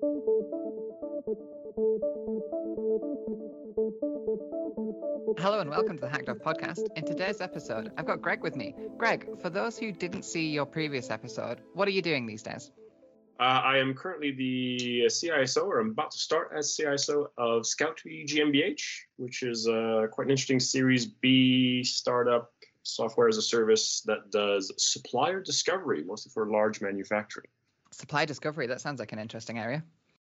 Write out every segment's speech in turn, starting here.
Hello and welcome to the Hacked Off podcast. In today's episode, I've got Greg with me. Greg, for those who didn't see your previous episode, what are you doing these days? Uh, I am currently the CISO, or I'm about to start as CISO of Scoutbee GmbH, which is uh, quite an interesting Series B startup software as a service that does supplier discovery, mostly for large manufacturing. Supply discovery, that sounds like an interesting area.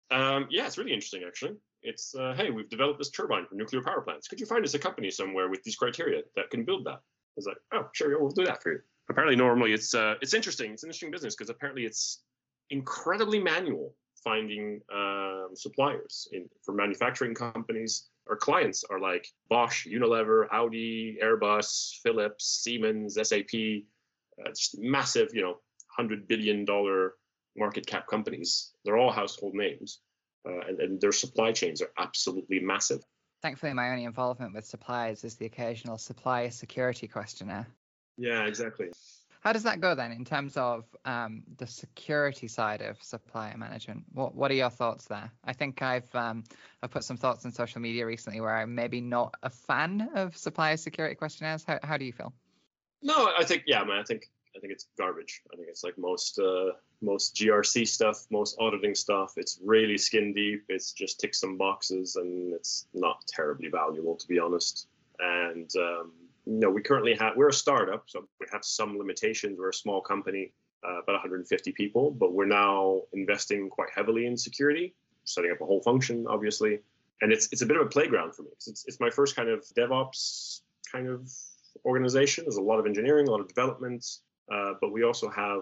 Um, yeah, it's really interesting, actually. It's, uh, hey, we've developed this turbine for nuclear power plants. Could you find us a company somewhere with these criteria that can build that? I was like, oh, sure, we'll do that for you. Apparently, normally it's uh, it's interesting. It's an interesting business because apparently it's incredibly manual finding um, suppliers in, for manufacturing companies. Our clients are like Bosch, Unilever, Audi, Airbus, Philips, Siemens, SAP, uh, just massive, you know, hundred billion dollar market cap companies. They're all household names, uh, and, and their supply chains are absolutely massive. Thankfully, my only involvement with suppliers is the occasional supplier security questionnaire. Yeah, exactly. How does that go then in terms of um, the security side of supplier management? What What are your thoughts there? I think I've um, I've put some thoughts on social media recently where I'm maybe not a fan of supplier security questionnaires. How How do you feel? No, I think yeah, man. I think I think it's garbage. I think it's like most uh, most GRC stuff, most auditing stuff. It's really skin deep. It's just tick some boxes, and it's not terribly valuable to be honest. And um, you know, we currently have we're a startup, so we have some limitations. We're a small company, uh, about 150 people, but we're now investing quite heavily in security, setting up a whole function, obviously. And it's it's a bit of a playground for me because it's it's my first kind of DevOps kind of organization. There's a lot of engineering, a lot of development, uh, but we also have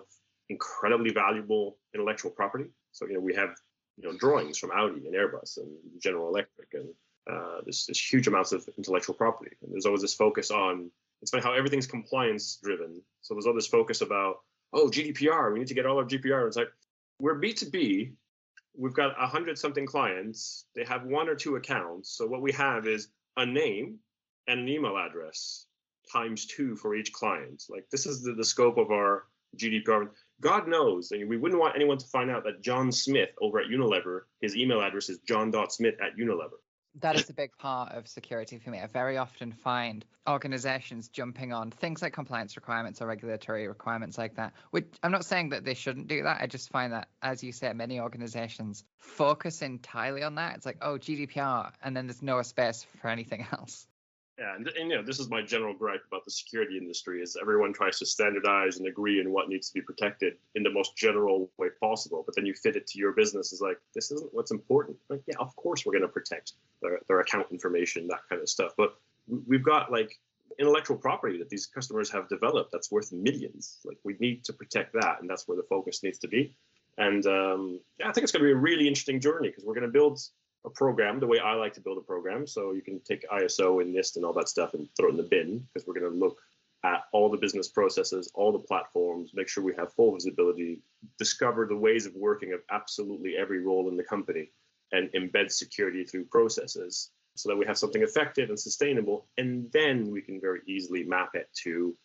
incredibly valuable intellectual property. So you know we have you know drawings from Audi and Airbus and General Electric and uh, there's, there's huge amounts of intellectual property. And there's always this focus on, it's funny how everything's compliance driven. So there's all this focus about, oh, GDPR, we need to get all our GDPR. It's like, we're B2B. We've got a hundred something clients. They have one or two accounts. So what we have is a name and an email address times two for each client. Like this is the, the scope of our GDPR. God knows, I mean, we wouldn't want anyone to find out that John Smith over at Unilever, his email address is john.smith at Unilever that is a big part of security for me. I very often find organizations jumping on things like compliance requirements or regulatory requirements like that. Which I'm not saying that they shouldn't do that. I just find that, as you said, many organizations focus entirely on that. It's like, oh, GDPR, and then there's no space for anything else. Yeah, and, and you know, this is my general gripe about the security industry: is everyone tries to standardize and agree on what needs to be protected in the most general way possible, but then you fit it to your business. Is like this isn't what's important. Like, yeah, of course we're going to protect their, their account information, that kind of stuff, but we've got like intellectual property that these customers have developed that's worth millions. Like we need to protect that, and that's where the focus needs to be. And um, yeah, I think it's going to be a really interesting journey because we're going to build a program the way I like to build a program. So you can take ISO and NIST and all that stuff and throw it in the bin because we're going to look at all the business processes, all the platforms, make sure we have full visibility, discover the ways of working of absolutely every role in the company, and embed security through processes so that we have something effective and sustainable. And then we can very easily map it to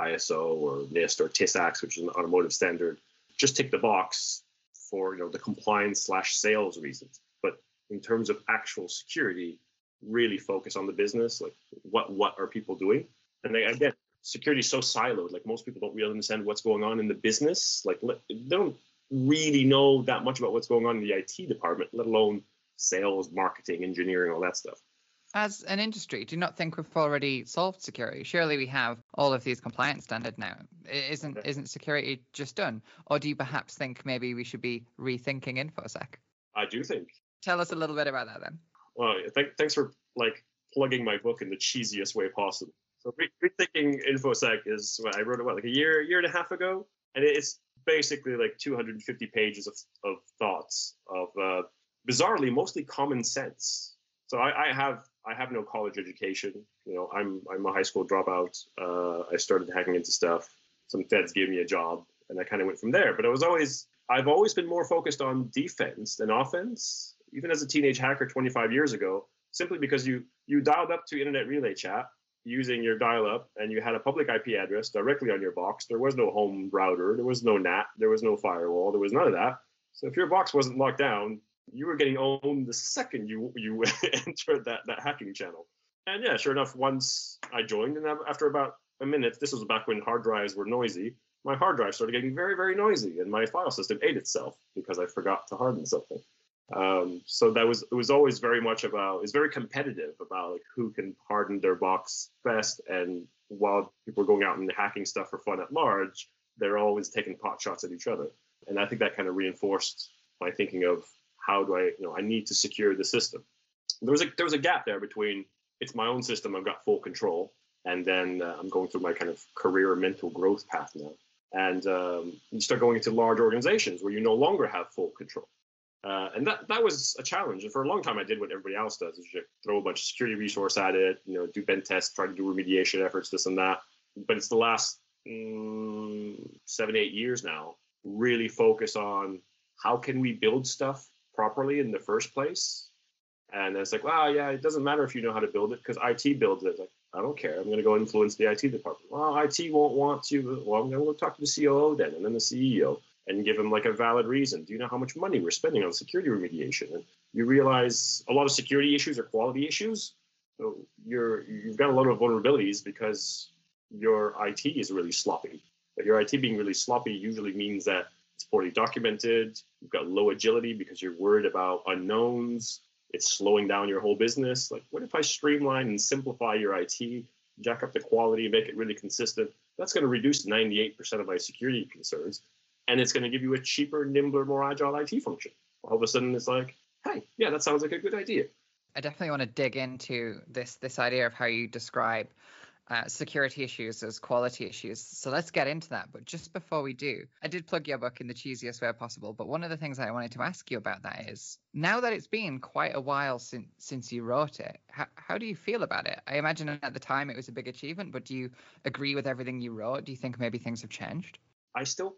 ISO or NIST or TISAX, which is an automotive standard. Just tick the box for you know the compliance slash sales reasons in terms of actual security, really focus on the business. Like what what are people doing? And they, again, security is so siloed. Like most people don't really understand what's going on in the business. Like they don't really know that much about what's going on in the IT department, let alone sales, marketing, engineering, all that stuff. As an industry, do you not think we've already solved security? Surely we have all of these compliance standards now. Isn't isn't security just done? Or do you perhaps think maybe we should be rethinking InfoSec? I do think Tell us a little bit about that then. Well, th- thanks for like plugging my book in the cheesiest way possible. So rethinking infosec is what I wrote about like a year, year and a half ago, and it's basically like 250 pages of, of thoughts of uh, bizarrely mostly common sense. So I, I, have I have no college education. You know, I'm I'm a high school dropout. Uh, I started hacking into stuff. Some feds gave me a job, and I kind of went from there. But I was always I've always been more focused on defense than offense even as a teenage hacker 25 years ago, simply because you you dialed up to internet relay chat using your dial-up and you had a public IP address directly on your box. There was no home router, there was no NAT, there was no firewall, there was none of that. So if your box wasn't locked down, you were getting owned the second you you entered that that hacking channel. And yeah, sure enough, once I joined, and after about a minute, this was back when hard drives were noisy. My hard drive started getting very, very noisy, and my file system ate itself because I forgot to harden something. Um, so that was it was always very much about it's very competitive about like who can harden their box best. And while people are going out and hacking stuff for fun at large, they're always taking pot shots at each other. And I think that kind of reinforced my thinking of how do I, you know, I need to secure the system. There was a there was a gap there between it's my own system, I've got full control, and then uh, I'm going through my kind of career mental growth path now. And um, you start going into large organizations where you no longer have full control. Uh, and that that was a challenge. And for a long time, I did what everybody else does: is you throw a bunch of security resource at it, you know, do pen tests, try to do remediation efforts, this and that. But it's the last mm, seven, eight years now, really focus on how can we build stuff properly in the first place. And it's like, wow, yeah, it doesn't matter if you know how to build it because IT builds it. Like, I don't care. I'm going to go influence the IT department. Well, IT won't want to. Well, I'm going to go talk to the COO then, and then the CEO and give them like a valid reason. Do you know how much money we're spending on security remediation? And you realize a lot of security issues are quality issues. So you're you've got a lot of vulnerabilities because your IT is really sloppy. But your IT being really sloppy usually means that it's poorly documented. You've got low agility because you're worried about unknowns. It's slowing down your whole business. Like, what if I streamline and simplify your IT, jack up the quality, make it really consistent? That's going to reduce 98% of my security concerns and it's going to give you a cheaper, nimbler, more agile IT function. All of a sudden, it's like, hey, yeah, that sounds like a good idea. I definitely want to dig into this this idea of how you describe uh, security issues as quality issues. So let's get into that. But just before we do, I did plug your book in the cheesiest way possible. But one of the things I wanted to ask you about that is now that it's been quite a while since since you wrote it, how, how do you feel about it? I imagine at the time it was a big achievement, but do you agree with everything you wrote? Do you think maybe things have changed? I still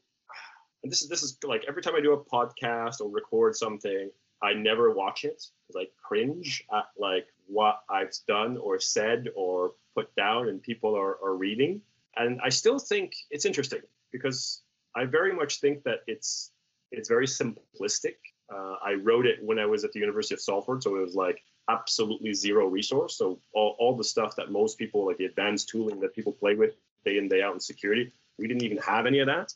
and this is this is like every time I do a podcast or record something, I never watch it because I cringe at like what I've done or said or put down and people are, are reading. And I still think it's interesting because I very much think that it's it's very simplistic. Uh, I wrote it when I was at the University of Salford, so it was like absolutely zero resource. So all, all the stuff that most people like the advanced tooling that people play with day in day out in security, we didn't even have any of that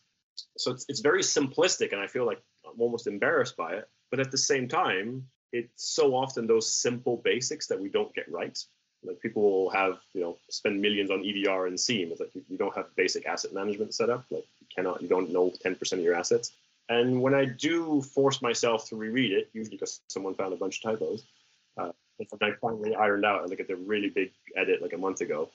so it's, it's very simplistic and i feel like i'm almost embarrassed by it but at the same time it's so often those simple basics that we don't get right. Like people will have you know spend millions on edr and SIEM it's like you, you don't have basic asset management set up. Like you cannot you don't know 10% of your assets. And when i do force myself to reread it usually because someone found a bunch of typos uh, I finally ironed out, and I look at the really big edit like a month ago,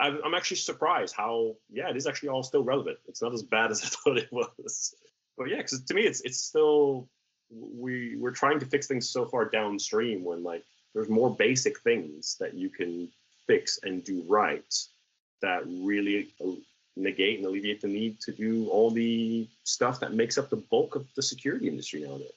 I'm actually surprised how yeah it is actually all still relevant. It's not as bad as I thought it was. But yeah, because to me it's it's still we we're trying to fix things so far downstream when like there's more basic things that you can fix and do right that really uh, negate and alleviate the need to do all the stuff that makes up the bulk of the security industry nowadays.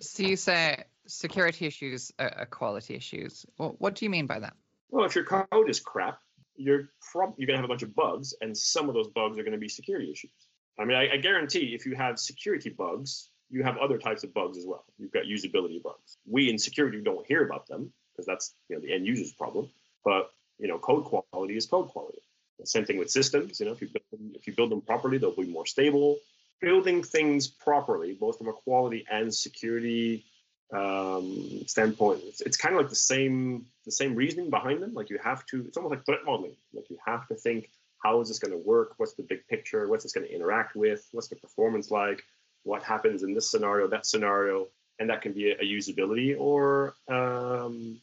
So you say security issues are quality issues. Well, what do you mean by that? Well, if your code is crap, you're prob- you're going to have a bunch of bugs, and some of those bugs are going to be security issues. I mean, I, I guarantee if you have security bugs, you have other types of bugs as well. You've got usability bugs. We in security don't hear about them because that's you know the end user's problem. But you know, code quality is code quality. The same thing with systems. You know, if you build them, if you build them properly, they'll be more stable. Building things properly, both from a quality and security um, standpoint, it's, it's kind of like the same the same reasoning behind them. Like you have to, it's almost like threat modeling. Like you have to think, how is this going to work? What's the big picture? What's this going to interact with? What's the performance like? What happens in this scenario, that scenario? And that can be a, usability or um,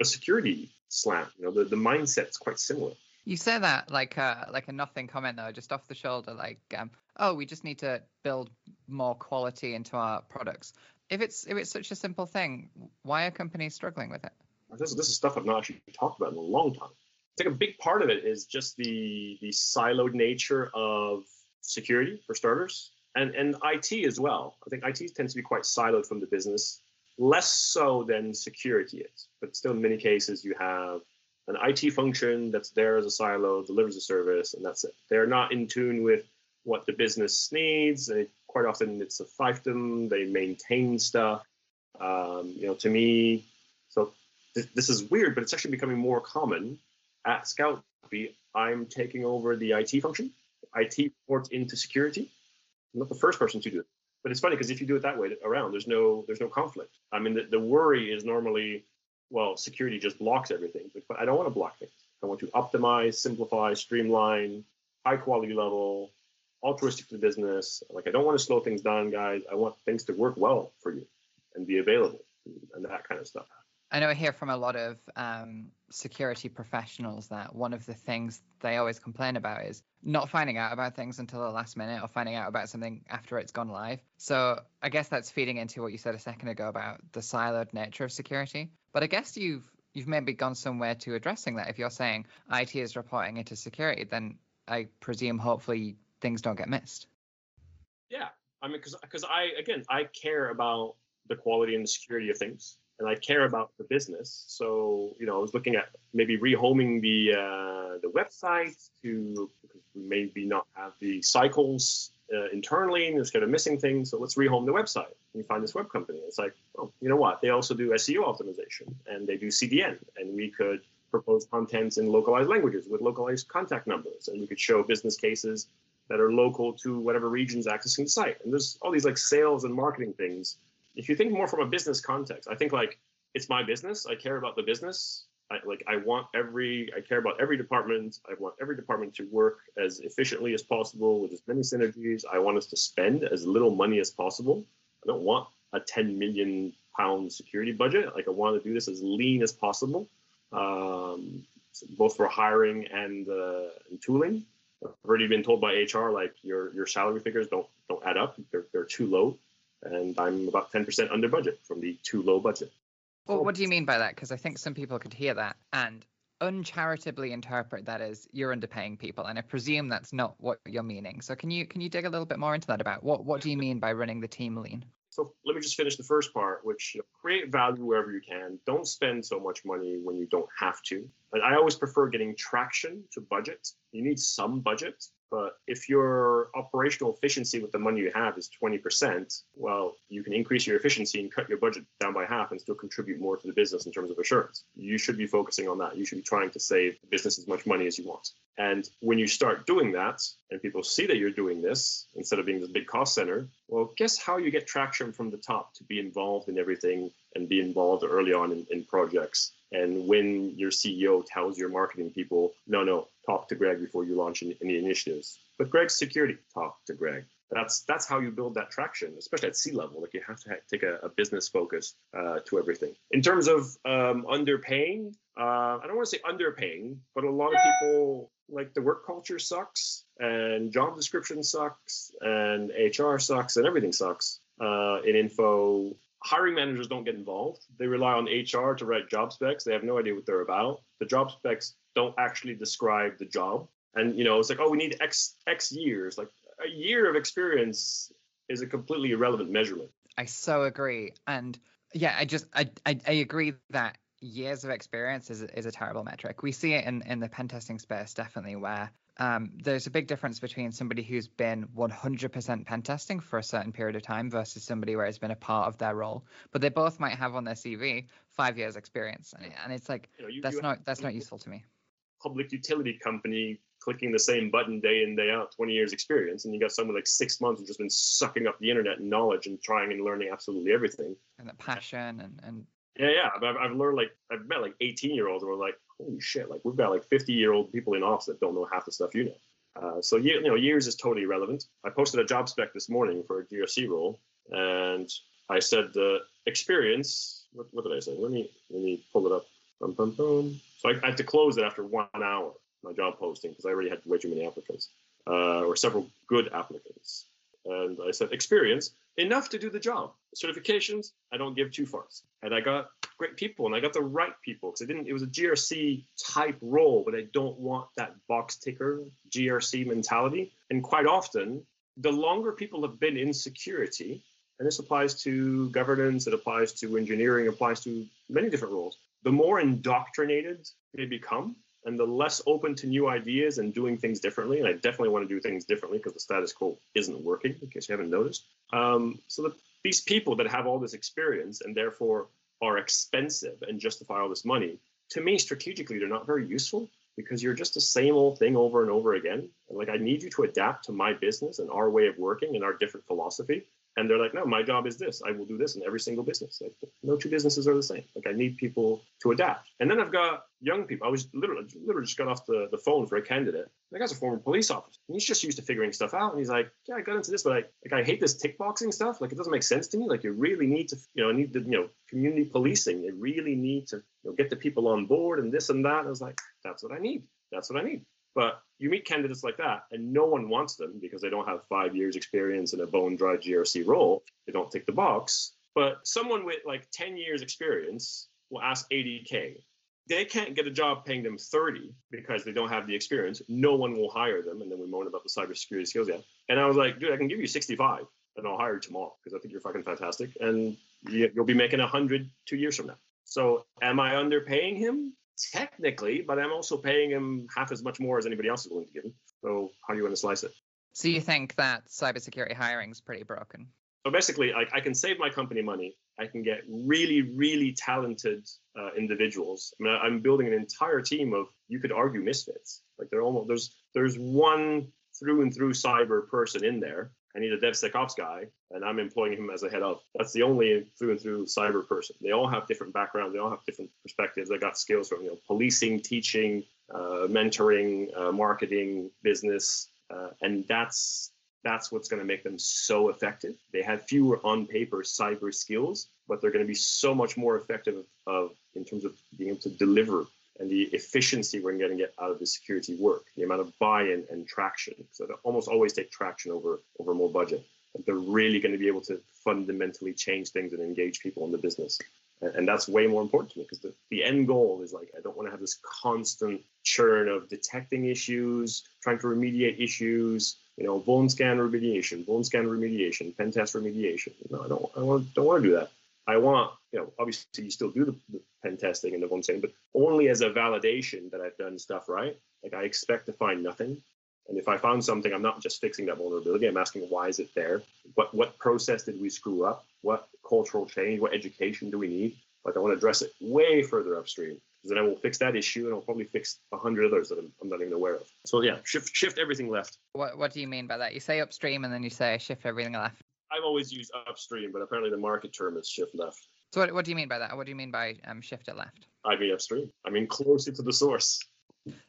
a security slant. You know, the, the mindset's quite similar. You say that like a like a nothing comment though, just off the shoulder, like um, oh, we just need to build more quality into our products if it's if it's such a simple thing, why are companies struggling with it? This, this is stuff I've not actually talked about in a long time. I think a big part of it is just the the siloed nature of security for starters, and and IT as well. I think IT tends to be quite siloed from the business, less so than security is. But still, in many cases, you have an IT function that's there as a silo, delivers a service, and that's it. They're not in tune with what the business needs. Quite often it's a fiefdom. They maintain stuff. Um, you know, to me, so th- this is weird, but it's actually becoming more common at Scout. I'm taking over the IT function. IT reports into security. I'm not the first person to do it, but it's funny because if you do it that way around, there's no there's no conflict. I mean, the, the worry is normally, well, security just blocks everything, but I don't want to block things. I want to optimize, simplify, streamline, high quality level, altruistic to the business. Like I don't want to slow things down, guys. I want things to work well for you and be available and that kind of stuff. I know I hear from a lot of um, security professionals that one of the things they always complain about is not finding out about things until the last minute or finding out about something after it's gone live. So I guess that's feeding into what you said a second ago about the siloed nature of security. But I guess you've you've maybe gone somewhere to addressing that. If you're saying IT is reporting into security, then I presume hopefully things don't get missed. Yeah, I mean, because because I again I care about the quality and the security of things, and I care about the business. So you know, I was looking at maybe rehoming the uh, the website to maybe not have the cycles uh, internally, and kind of missing things. So let's rehome the website. And you find this web company. It's like, oh, you know what? They also do SEO optimization and they do CDN, and we could propose contents in localized languages with localized contact numbers, and we could show business cases that are local to whatever regions accessing the site. And there's all these like sales and marketing things. If you think more from a business context, I think like it's my business. I care about the business. I, like I want every, I care about every department. I want every department to work as efficiently as possible with as many synergies. I want us to spend as little money as possible. I don't want a 10 million pound security budget. Like I want to do this as lean as possible, um, both for hiring and, uh, and tooling. I've already been told by HR like your your salary figures don't don't add up. They're they're too low, and I'm about ten percent under budget from the too low budget. Well, what do you mean by that? Because I think some people could hear that and uncharitably interpret that as you're underpaying people, and I presume that's not what you're meaning. So can you can you dig a little bit more into that about what what do you mean by running the team lean? So let me just finish the first part, which you know, create value wherever you can. Don't spend so much money when you don't have to. And I always prefer getting traction to budget. You need some budget, but if your operational efficiency with the money you have is 20%, well, you can increase your efficiency and cut your budget down by half and still contribute more to the business in terms of assurance. You should be focusing on that. You should be trying to save the business as much money as you want. And when you start doing that and people see that you're doing this instead of being this big cost center, well, guess how you get traction from the top to be involved in everything and be involved early on in, in projects. And when your CEO tells your marketing people, no, no, talk to Greg before you launch any, any initiatives. But Greg's security, talk to Greg. That's that's how you build that traction, especially at C-level. Like you have to take a, a business focus uh, to everything. In terms of um, underpaying, uh, I don't want to say underpaying, but a lot of people like the work culture sucks and job description sucks and HR sucks and everything sucks uh, in info. Hiring managers don't get involved. They rely on HR to write job specs. They have no idea what they're about. The job specs don't actually describe the job. And you know, it's like, oh, we need X X years. Like a year of experience is a completely irrelevant measurement. I so agree. And yeah, I just I I, I agree that years of experience is, is a terrible metric. We see it in, in the pen testing space, definitely, where um, there's a big difference between somebody who's been 100% pen testing for a certain period of time versus somebody where it's been a part of their role. But they both might have on their CV five years experience, and, and it's like you know, you, that's you not that's not useful to me. Public utility company clicking the same button day in day out, 20 years experience, and you got someone like six months who's just been sucking up the internet and knowledge and trying and learning absolutely everything. And the passion and and yeah, yeah. I've, I've learned like I've met like 18 year olds who are like, holy shit, like we've got like 50 year old people in office that don't know half the stuff you know. Uh, so you know, years is totally irrelevant. I posted a job spec this morning for a GRC role, and I said the experience. What, what, did I say? Let me let me pull it up. So I, I, had to close it after one hour. My job posting because I already had way too many applicants, uh, or several good applicants. And I said experience enough to do the job. Certifications, I don't give two farts. And I got great people and I got the right people because I didn't, it was a GRC type role, but I don't want that box ticker GRC mentality. And quite often, the longer people have been in security, and this applies to governance, it applies to engineering, applies to many different roles, the more indoctrinated they become and the less open to new ideas and doing things differently, and I definitely want to do things differently because the status quo isn't working, in case you haven't noticed. Um, so the, these people that have all this experience and therefore are expensive and justify all this money, to me, strategically, they're not very useful because you're just the same old thing over and over again. Like, I need you to adapt to my business and our way of working and our different philosophy and they're like, no, my job is this. I will do this in every single business. Like, no two businesses are the same. Like, I need people to adapt. And then I've got young people. I was literally, literally just got off the, the phone for a candidate. That guy's a former police officer. And he's just used to figuring stuff out. And he's like, yeah, I got into this, but I like I hate this tick boxing stuff. Like, it doesn't make sense to me. Like, you really need to, you know, need to you know, community policing. You really need to, you know, get the people on board and this and that. And I was like, that's what I need. That's what I need. But you meet candidates like that, and no one wants them because they don't have five years experience in a bone dry GRC role. They don't tick the box. But someone with like 10 years experience will ask 80K. They can't get a job paying them 30 because they don't have the experience. No one will hire them. And then we moan about the cybersecurity skills Yeah, And I was like, dude, I can give you 65 and I'll hire you tomorrow because I think you're fucking fantastic. And you'll be making 100 two years from now. So am I underpaying him? Technically, but I'm also paying him half as much more as anybody else is willing to give him. So how do you want to slice it? So you think that cybersecurity hiring is pretty broken? So basically, like I can save my company money. I can get really, really talented uh, individuals. I mean, I'm building an entire team of you could argue misfits. Like they're almost there's there's one through and through cyber person in there I need a DevSecOps guy, and I'm employing him as a head of. That's the only through and through cyber person. They all have different backgrounds. They all have different perspectives. They got skills from you know policing, teaching, uh, mentoring, uh, marketing, business, uh, and that's that's what's going to make them so effective. They have fewer on paper cyber skills, but they're going to be so much more effective of in terms of being able to deliver and the efficiency we're going to get out of the security work, the amount of buy-in and traction. So they almost always take traction over over more budget. But they're really going to be able to fundamentally change things and engage people in the business. And, that's way more important to me because the, the end goal is like I don't want to have this constant churn of detecting issues, trying to remediate issues, you know, vuln scan remediation, vuln scan remediation, pen test remediation. No, I don't I want, don't want to do that. I want, you know, obviously you still do the, the pen testing and the one saying, but only as a validation that I've done stuff right. Like I expect to find nothing. And if I found something, I'm not just fixing that vulnerability. I'm asking why is it there? What what process did we screw up? What cultural change? What education do we need? Like I want to address it way further upstream. Because then I will fix that issue and I'll probably fix a hundred others that I'm, I'm, not even aware of. So yeah, shift shift everything left. What what do you mean by that? You say upstream and then you say shift everything left. I've always used upstream, but apparently the market term is shift left. So what, what do you mean by that? What do you mean by um, shift it left? I mean upstream. I mean closer to the source.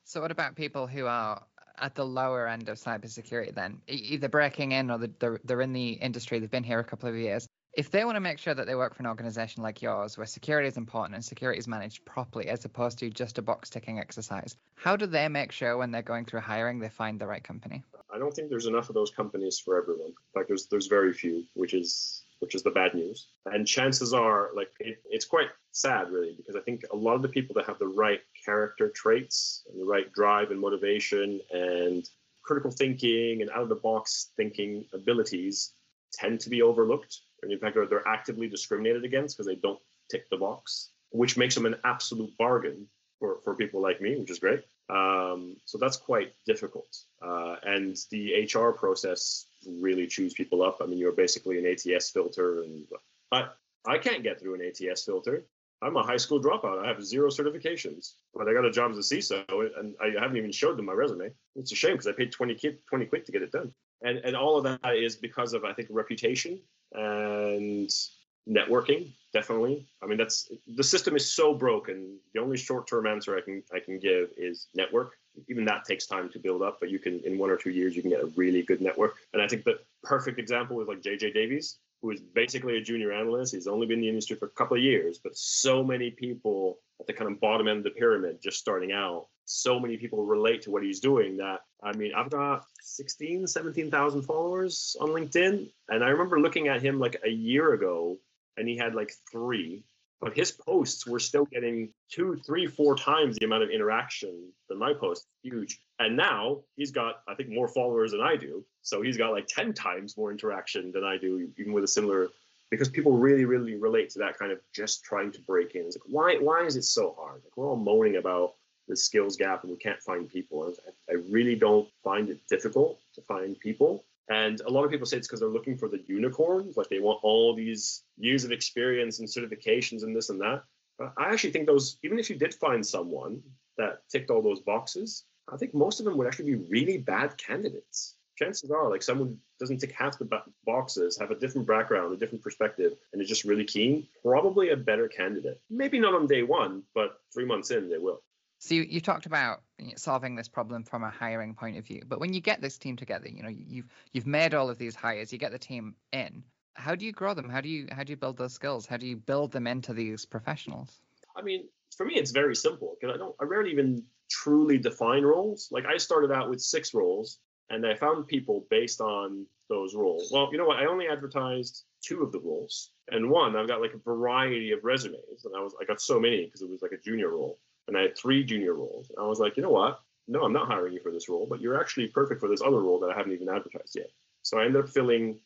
So what about people who are at the lower end of cybersecurity then, either breaking in or they're, they're in the industry, they've been here a couple of years. If they want to make sure that they work for an organization like yours, where security is important and security is managed properly, as opposed to just a box ticking exercise, how do they make sure when they're going through hiring they find the right company? I don't think there's enough of those companies for everyone. In fact, there's there's very few, which is which is the bad news. And chances are, like, it, it's quite sad, really, because I think a lot of the people that have the right character traits and the right drive and motivation and critical thinking and out of the box thinking abilities tend to be overlooked. And in fact, they're actively discriminated against because they don't tick the box, which makes them an absolute bargain for, for people like me, which is great. Um, so that's quite difficult. Uh, and the HR process really chews people up. I mean, you're basically an ATS filter, and but I can't get through an ATS filter. I'm a high school dropout. I have zero certifications, but I got a job as a CISO, and I haven't even showed them my resume. It's a shame because I paid 20 quid, 20 quid to get it done. And and all of that is because of I think reputation and networking definitely. I mean that's the system is so broken. The only short-term answer i can i can give is network. Even that takes time to build up but you can in one or two years you can get a really good network. And i think the perfect example is like jj davies who is basically a junior analyst. He's only been in the industry for a couple of years but so many people at the kind of bottom end of the pyramid just starting out so many people relate to what he's doing that i mean i've got 16 17,000 followers on linkedin. And i remember looking at him like a year ago and he had like three. But his posts were still getting two, three, four times the amount of interaction than my post. Huge. And now he's got, I think, more followers than I do. So he's got like 10 times more interaction than I do, even with a similar because people really, really relate to that kind of just trying to break in. It's like, why, why is it so hard? Like we're all moaning about the skills gap and we can't find people. I really don't find it difficult to find people. And a lot of people say it's because they're looking for the unicorns, like they want all these years of experience and certifications and this and that. But I actually think those, even if you did find someone that ticked all those boxes, I think most of them would actually be really bad candidates. Chances are, like someone doesn't tick half the boxes, have a different background, a different perspective, and is just really keen, probably a better candidate. Maybe not on day one, but three months in, they will. So you, you talked about solving this problem from a hiring point of view, but when you get this team together, you know you've you've made all of these hires, you get the team in. How do you grow them? How do you how do you build those skills? How do you build them into these professionals? I mean, for me, it's very simple because I don't I rarely even truly define roles. Like I started out with six roles, and I found people based on those roles. Well, you know what? I only advertised two of the roles, and one I've got like a variety of resumes, and I was I got so many because it was like a junior role and I had three junior roles. And I was like, you know what? No, I'm not hiring you for this role, but you're actually perfect for this other role that I haven't even advertised yet. So I ended up filling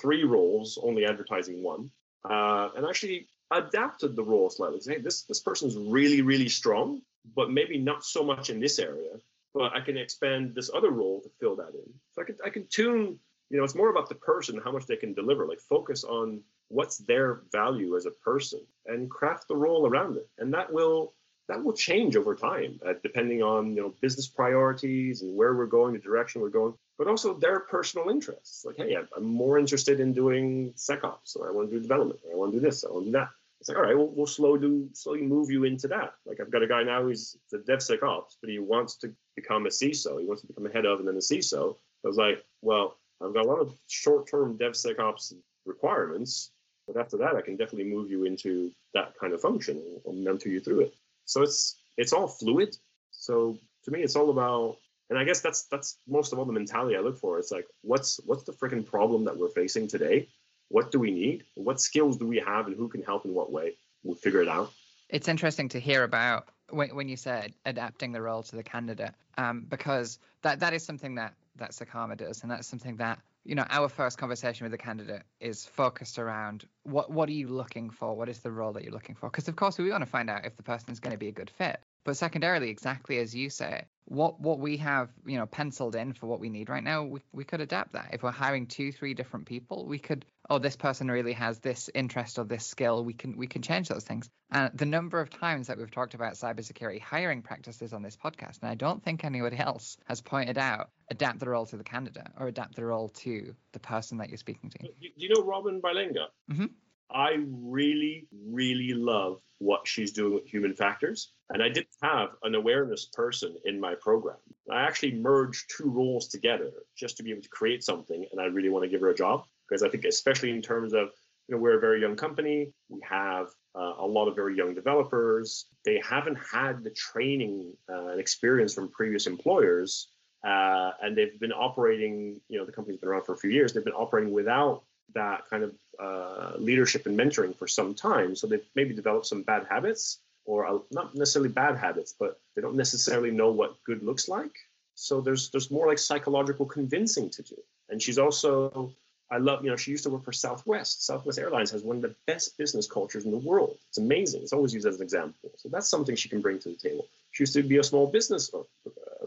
three roles, only advertising one, uh, and actually adapted the role slightly. Hey, this this person's really really strong, but maybe not so much in this area. But I can expand this other role to fill that in. So I can I can tune. You know, it's more about the person, how much they can deliver. Like focus on what's their value as a person, and craft the role around it, and that will that will change over time, uh, depending on you know business priorities and where we're going, the direction we're going, but also their personal interests. Like, hey, I'm more interested in doing SecOps, or I want to do development, or I want to do this, I want to do that. It's like, all right, we'll, we'll slow do slowly move you into that. Like, I've got a guy now who's the DevSecOps, but he wants to become a CISO. He wants to become a head of and then a CISO. I was like, well, I've got a lot of short-term DevSecOps requirements, but after that, I can definitely move you into that kind of function and mentor you through it. So it's it's all fluid. So to me, it's all about, and I guess that's that's most of all the mentality I look for. It's like, what's what's the freaking problem that we're facing today? What do we need? What skills do we have, and who can help in what way? We'll figure it out. It's interesting to hear about when, when you said adapting the role to the candidate, um, because that that is something that that Secarma does, and that's something that you know our first conversation with the candidate is focused around what what are you looking for? What is the role that you're looking for? Because of course we want to find out if the person is going to be a good fit. But secondarily exactly as you say what what we have you know penciled in for what we need right now we, we could adapt that. If we're hiring two three different people we could oh this person really has this interest or this skill we can we can change those things and the number of times that we've talked about cybersecurity hiring practices on this podcast and i don't think anybody else has pointed out adapt the role to the candidate or adapt the role to the person that you're speaking to do you know Robin Bylenga? mm-hmm. I really, really love what she's doing with human factors. And I didn't have an awareness person in my program. I actually merged two roles together just to be able to create something. And I really want to give her a job because I think, especially in terms of, you know, we're a very young company. We have uh, a lot of very young developers. They haven't had the training uh, and experience from previous employers. Uh, and they've been operating, you know, the company's been around for a few years. They've been operating without that kind of uh, leadership and mentoring for some time. So they've maybe developed some bad habits, or uh, not necessarily bad habits, but they don't necessarily know what good looks like. So there's there's more like psychological convincing to do. And she's also I love, you know, she used to work for Southwest. Southwest Airlines has one of the best business cultures in the world. It's amazing. It's always used as an example. So that's something she can bring to the table. She used to be a small business uh,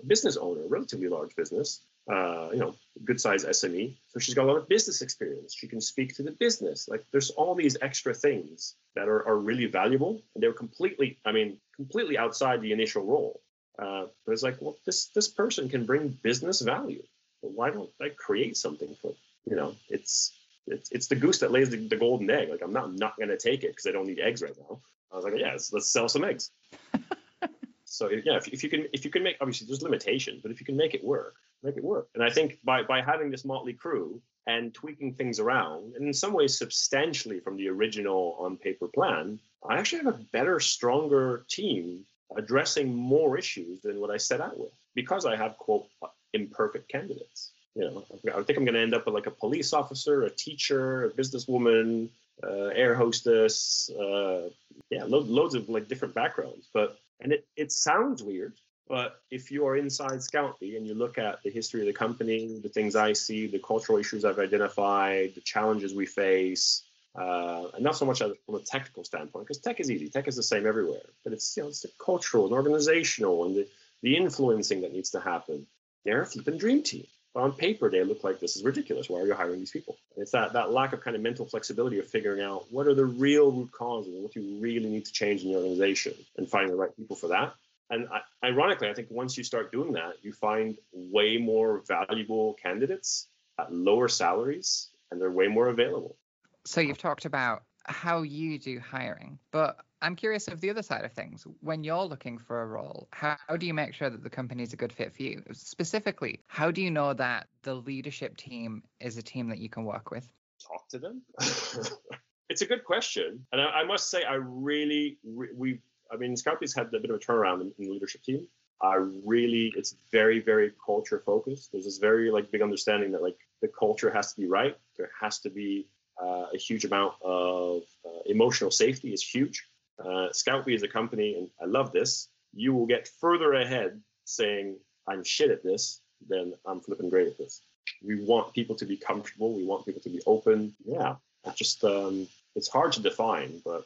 business owner, relatively large business, uh, you know, good size SME. So she's got a lot of business experience. She can speak to the business. Like there's all these extra things that are, are really valuable. And they're completely, I mean, completely outside the initial role. Uh, but it's like, well, this this person can bring business value. Well, why don't I create something for you know? It's it's it's the goose that lays the, the golden egg. Like I'm not not gonna take it because I don't need eggs right now. I was like, yeah, let's, let's sell some eggs. so yeah, if, if you can if you can make obviously there's limitations, but if you can make it work, make it work. And I think by by having this motley crew and tweaking things around, and in some ways substantially from the original on paper plan, I actually have a better, stronger team addressing more issues than what I set out with because I have quote imperfect candidates. You know, I think I'm going to end up with like a police officer, a teacher, a businesswoman, uh, air hostess, uh, yeah, lo- loads of like different backgrounds. But and it it sounds weird, but if you are inside Scoutbee and you look at the history of the company, the things I see, the cultural issues I've identified, the challenges we face, uh, and not so much from a technical standpoint, because tech is easy. Tech is the same everywhere, but it's you know it's the cultural and organizational and the, the influencing that needs to happen. They're a flipping dream team. On paper, they look like this is ridiculous. Why are you hiring these people? It's that that lack of kind of mental flexibility of figuring out what are the real root causes, what you really need to change in the organization, and finding the right people for that. And I, ironically, I think once you start doing that, you find way more valuable candidates at lower salaries, and they're way more available. So you've talked about how you do hiring, but I'm curious of the other side of things. When you're looking for a role, how, how do you make sure that the company is a good fit for you? Specifically, how do you know that the leadership team is a team that you can work with? Talk to them. it's a good question, and I, I must say, I really re- we. I mean, Scoutbee's had a bit of a turnaround in, in the leadership team. I really, it's very, very culture focused. There's this very like big understanding that like the culture has to be right. There has to be uh, a huge amount of uh, emotional safety is huge. Uh, Scoutbee is a company, and I love this. You will get further ahead saying, I'm shit at this, than I'm flipping great at this. We want people to be comfortable. We want people to be open. Yeah, it's just, um, it's hard to define, but.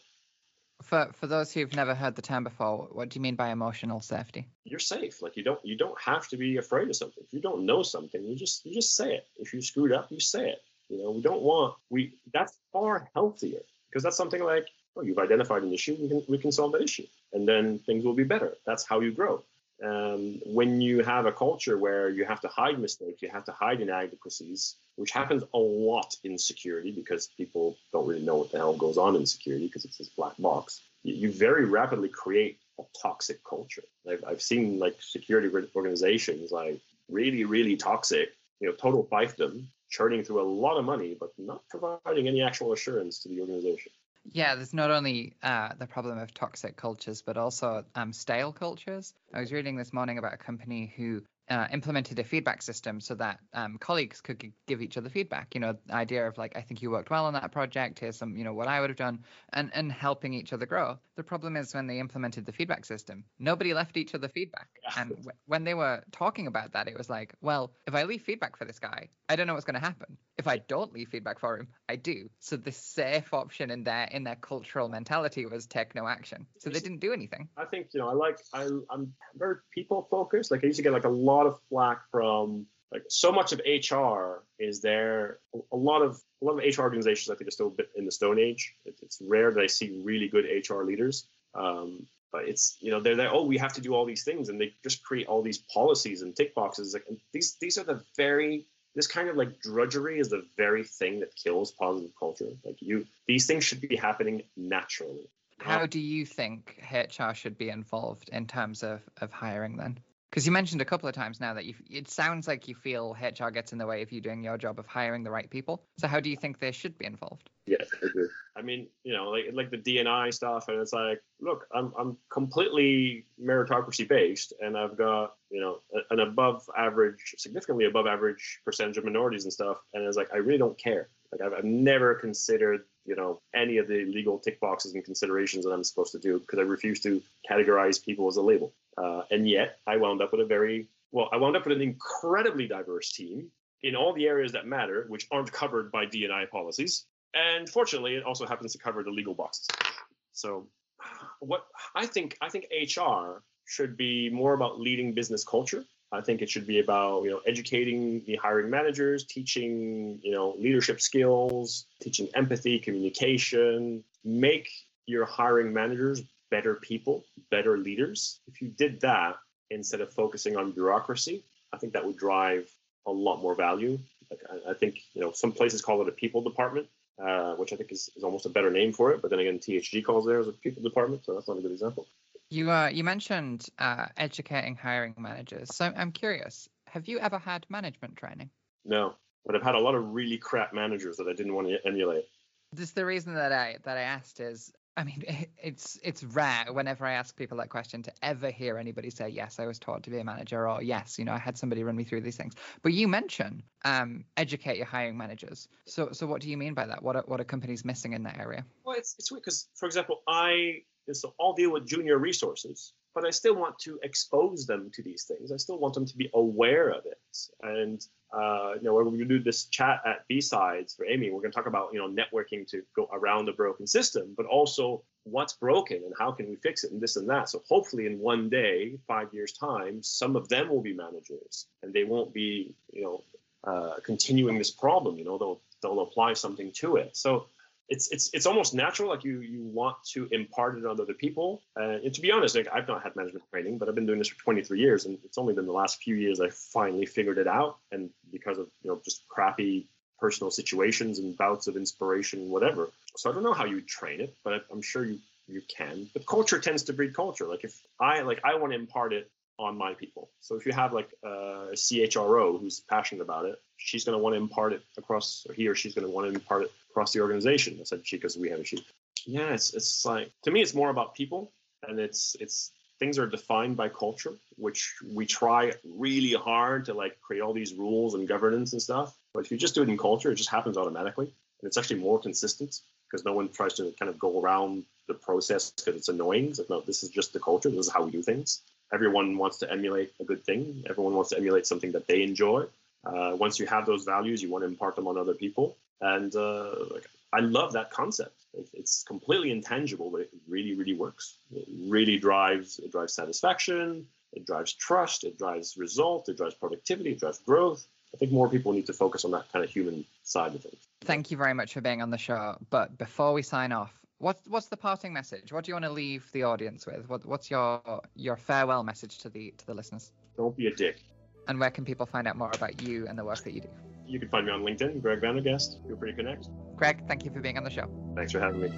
For, for those who've never heard the term before, what do you mean by emotional safety? You're safe. Like you don't you don't have to be afraid of something. If you don't know something, you just you just say it. If you screwed up, you say it. You know, we don't want we that's far healthier because that's something like oh, you've identified an issue, we can, we can solve that issue. And then things will be better. That's how you grow. Um, when you have a culture where you have to hide mistakes, you have to hide inadequacies, which happens a lot in security because people don't really know what the hell goes on in security because it's this black box. You, you very rapidly create a toxic culture. I've, I've seen like security organizations like really, really toxic, you know, total fiefdom, churning through a lot of money, but not providing any actual assurance to the organization. Yeah, there's not only uh, the problem of toxic cultures, but also um, stale cultures. I was reading this morning about a company who uh, implemented a feedback system so that um, colleagues could g- give each other feedback. You know, the idea of like, I think you worked well on that project. Here's some, you know, what I would have done, and and helping each other grow. The problem is when they implemented the feedback system, nobody left each other feedback. Yeah. And w- when they were talking about that, it was like, well, if I leave feedback for this guy, I don't know what's going to happen. If I don't leave feedback for him, I do. So the safe option in their in their cultural mentality was take no action. So they didn't do anything. I think you know, I like I I'm very people focused. Like I used to get like a lot lot of flack from like so much of HR is there. A lot of a lot of HR organizations I think are still a bit in the stone age. it's rare that I see really good HR leaders. Um, but it's you know they're there. Oh, we have to do all these things, and they just create all these policies and tick boxes. Like these these are the very this kind of like drudgery is the very thing that kills positive culture. Like you, these things should be happening naturally. How do you think HR should be involved in terms of of hiring then? Because you mentioned a couple of times now that you, it sounds like you feel HR gets in the way of you doing your job of hiring the right people. So how do you think they should be involved? Yes, I. I mean, you know, like like the DNI stuff, and it's like, look, I'm I'm completely meritocracy based, and I've got you know an above average, significantly above average percentage of minorities and stuff, and it's like I really don't care. Like I've, I've never considered you know any of the legal tick boxes and considerations that I'm supposed to do because I refuse to categorize people as a label. Uh, and yet, I wound up with a very well, I wound up with an incredibly diverse team in all the areas that matter, which aren't covered by DNI policies. And fortunately, it also happens to cover the legal boxes. So, what I think, I think HR should be more about leading business culture. I think it should be about you know educating the hiring managers, teaching you know leadership skills, teaching empathy, communication. Make your hiring managers better people, better leaders. If you did that instead of focusing on bureaucracy, I think that would drive a lot more value. Like I, I think you know some places call it a people department, uh, which I think is, is almost a better name for it. But then again, THG calls theirs a people department, so that's not a good example. You uh, you mentioned uh, educating hiring managers. So I'm curious, have you ever had management training? No, but I've had a lot of really crap managers that I didn't want to emulate. This is the reason that I that I asked is I mean, it's it's rare whenever I ask people that question to ever hear anybody say, "Yes, I was taught to be a manager," or "Yes, you know, I had somebody run me through these things." But you mention um, educate your hiring managers. So, so what do you mean by that? What are, what are companies missing in that area? Well, it's it's weird because, for example, I so I'll deal with junior resources, but I still want to expose them to these things. I still want them to be aware of it. And uh, you know, when we're do this chat at B-Sides for Amy. We're going to talk about you know networking to go around a broken system, but also what's broken and how can we fix it and this and that. So hopefully, in one day, five years time, some of them will be managers and they won't be you know uh, continuing this problem. You know, they'll they'll apply something to it. So it's it's it's almost natural like you you want to impart it on other people. Uh, and to be honest like i've not had management training but i've been doing this for 23 years and it's only been the last few years i finally figured it out. And because of you know just crappy personal situations and bouts of inspiration whatever. So i don't know how you train it but i'm sure you you can. But culture tends to breed culture. Like if i like i want to impart it on my people. So if you have like a CHRO who's passionate about it, she's going to want to impart it across, or he or she's going to want to impart it across the organization. I said she because we have a she. Yeah, it's it's like to me, it's more about people, and it's it's things are defined by culture, which we try really hard to like create all these rules and governance and stuff. But if you just do it in culture, it just happens automatically, and it's actually more consistent because no one tries to kind of go around the process because it's annoying. It's like, no, this is just the culture. This is how we do things everyone wants to emulate a good thing. Everyone wants to emulate something that they enjoy. Uh, once you have those values, you want to impart them on other people. And uh, like, I love that concept. It's completely intangible, but it really, really works. It really drives. It drives satisfaction. It drives trust. It drives result. It drives productivity. It drives growth. I think more people need to focus on that kind of human side of things. Thank you very much for being on the show. But before we sign off, What's what's the parting message? What do you want to leave the audience with? What what's your your farewell message to the to the listeners? Don't be a dick. And where can people find out more about you and the work that you do? You can find me on LinkedIn, Greg Vandergast. Feel free to connect. Greg, thank you for being on the show. Thanks for having me.